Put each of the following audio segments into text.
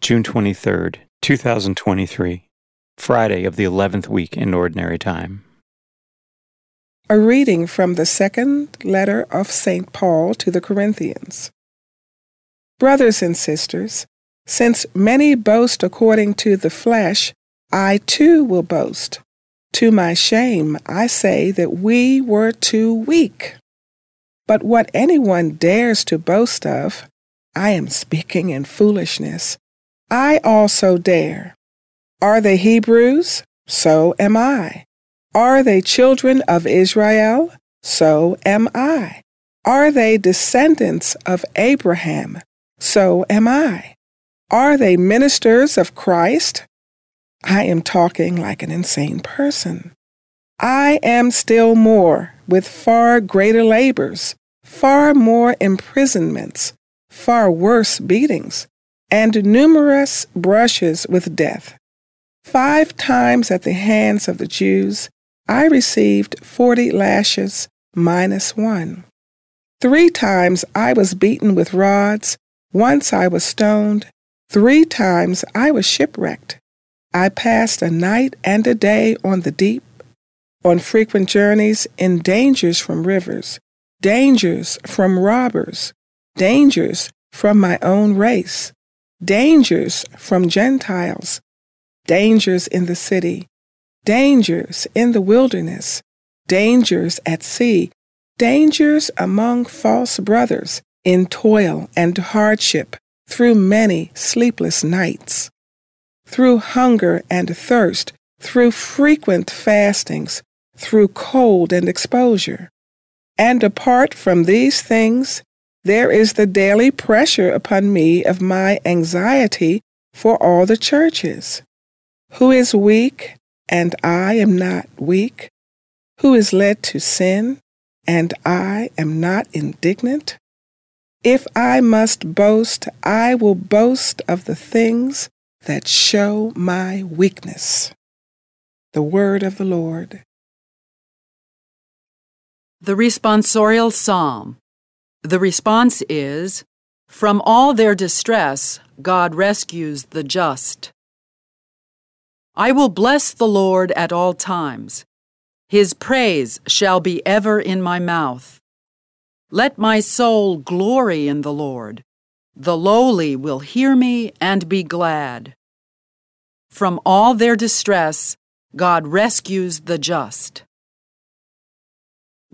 June 23rd, 2023, Friday of the 11th week in Ordinary Time. A reading from the second letter of St. Paul to the Corinthians. Brothers and sisters, since many boast according to the flesh, I too will boast. To my shame, I say that we were too weak. But what anyone dares to boast of, I am speaking in foolishness. I also dare. Are they Hebrews? So am I. Are they children of Israel? So am I. Are they descendants of Abraham? So am I. Are they ministers of Christ? I am talking like an insane person. I am still more, with far greater labors, far more imprisonments, far worse beatings, and numerous brushes with death. Five times at the hands of the Jews, I received forty lashes minus one. Three times I was beaten with rods, once I was stoned, three times I was shipwrecked. I passed a night and a day on the deep, on frequent journeys, in dangers from rivers, dangers from robbers, dangers from my own race, dangers from Gentiles, dangers in the city, dangers in the wilderness, dangers at sea, dangers among false brothers, in toil and hardship, through many sleepless nights. Through hunger and thirst, through frequent fastings, through cold and exposure. And apart from these things, there is the daily pressure upon me of my anxiety for all the churches. Who is weak, and I am not weak? Who is led to sin, and I am not indignant? If I must boast, I will boast of the things that show my weakness. The word of the Lord. The responsorial psalm. The response is From all their distress, God rescues the just. I will bless the Lord at all times. His praise shall be ever in my mouth. Let my soul glory in the Lord. The lowly will hear me and be glad. From all their distress, God rescues the just.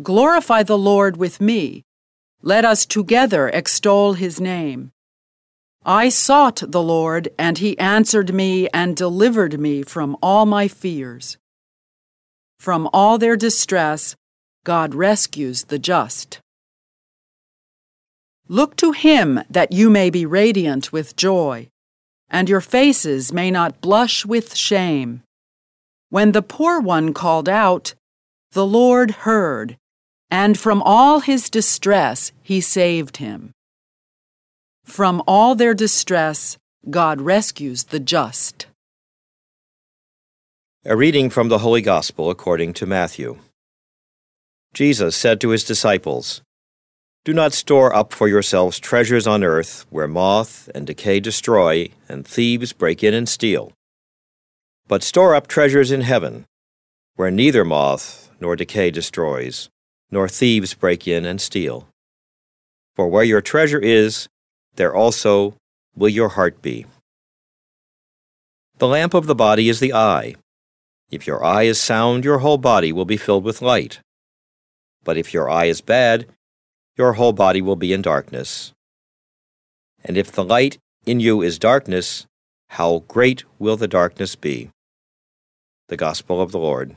Glorify the Lord with me. Let us together extol his name. I sought the Lord, and he answered me and delivered me from all my fears. From all their distress, God rescues the just. Look to him that you may be radiant with joy, and your faces may not blush with shame. When the poor one called out, the Lord heard, and from all his distress he saved him. From all their distress, God rescues the just. A reading from the Holy Gospel according to Matthew. Jesus said to his disciples, do not store up for yourselves treasures on earth, where moth and decay destroy, and thieves break in and steal. But store up treasures in heaven, where neither moth nor decay destroys, nor thieves break in and steal. For where your treasure is, there also will your heart be. The lamp of the body is the eye. If your eye is sound, your whole body will be filled with light. But if your eye is bad, your whole body will be in darkness. And if the light in you is darkness, how great will the darkness be? The Gospel of the Lord.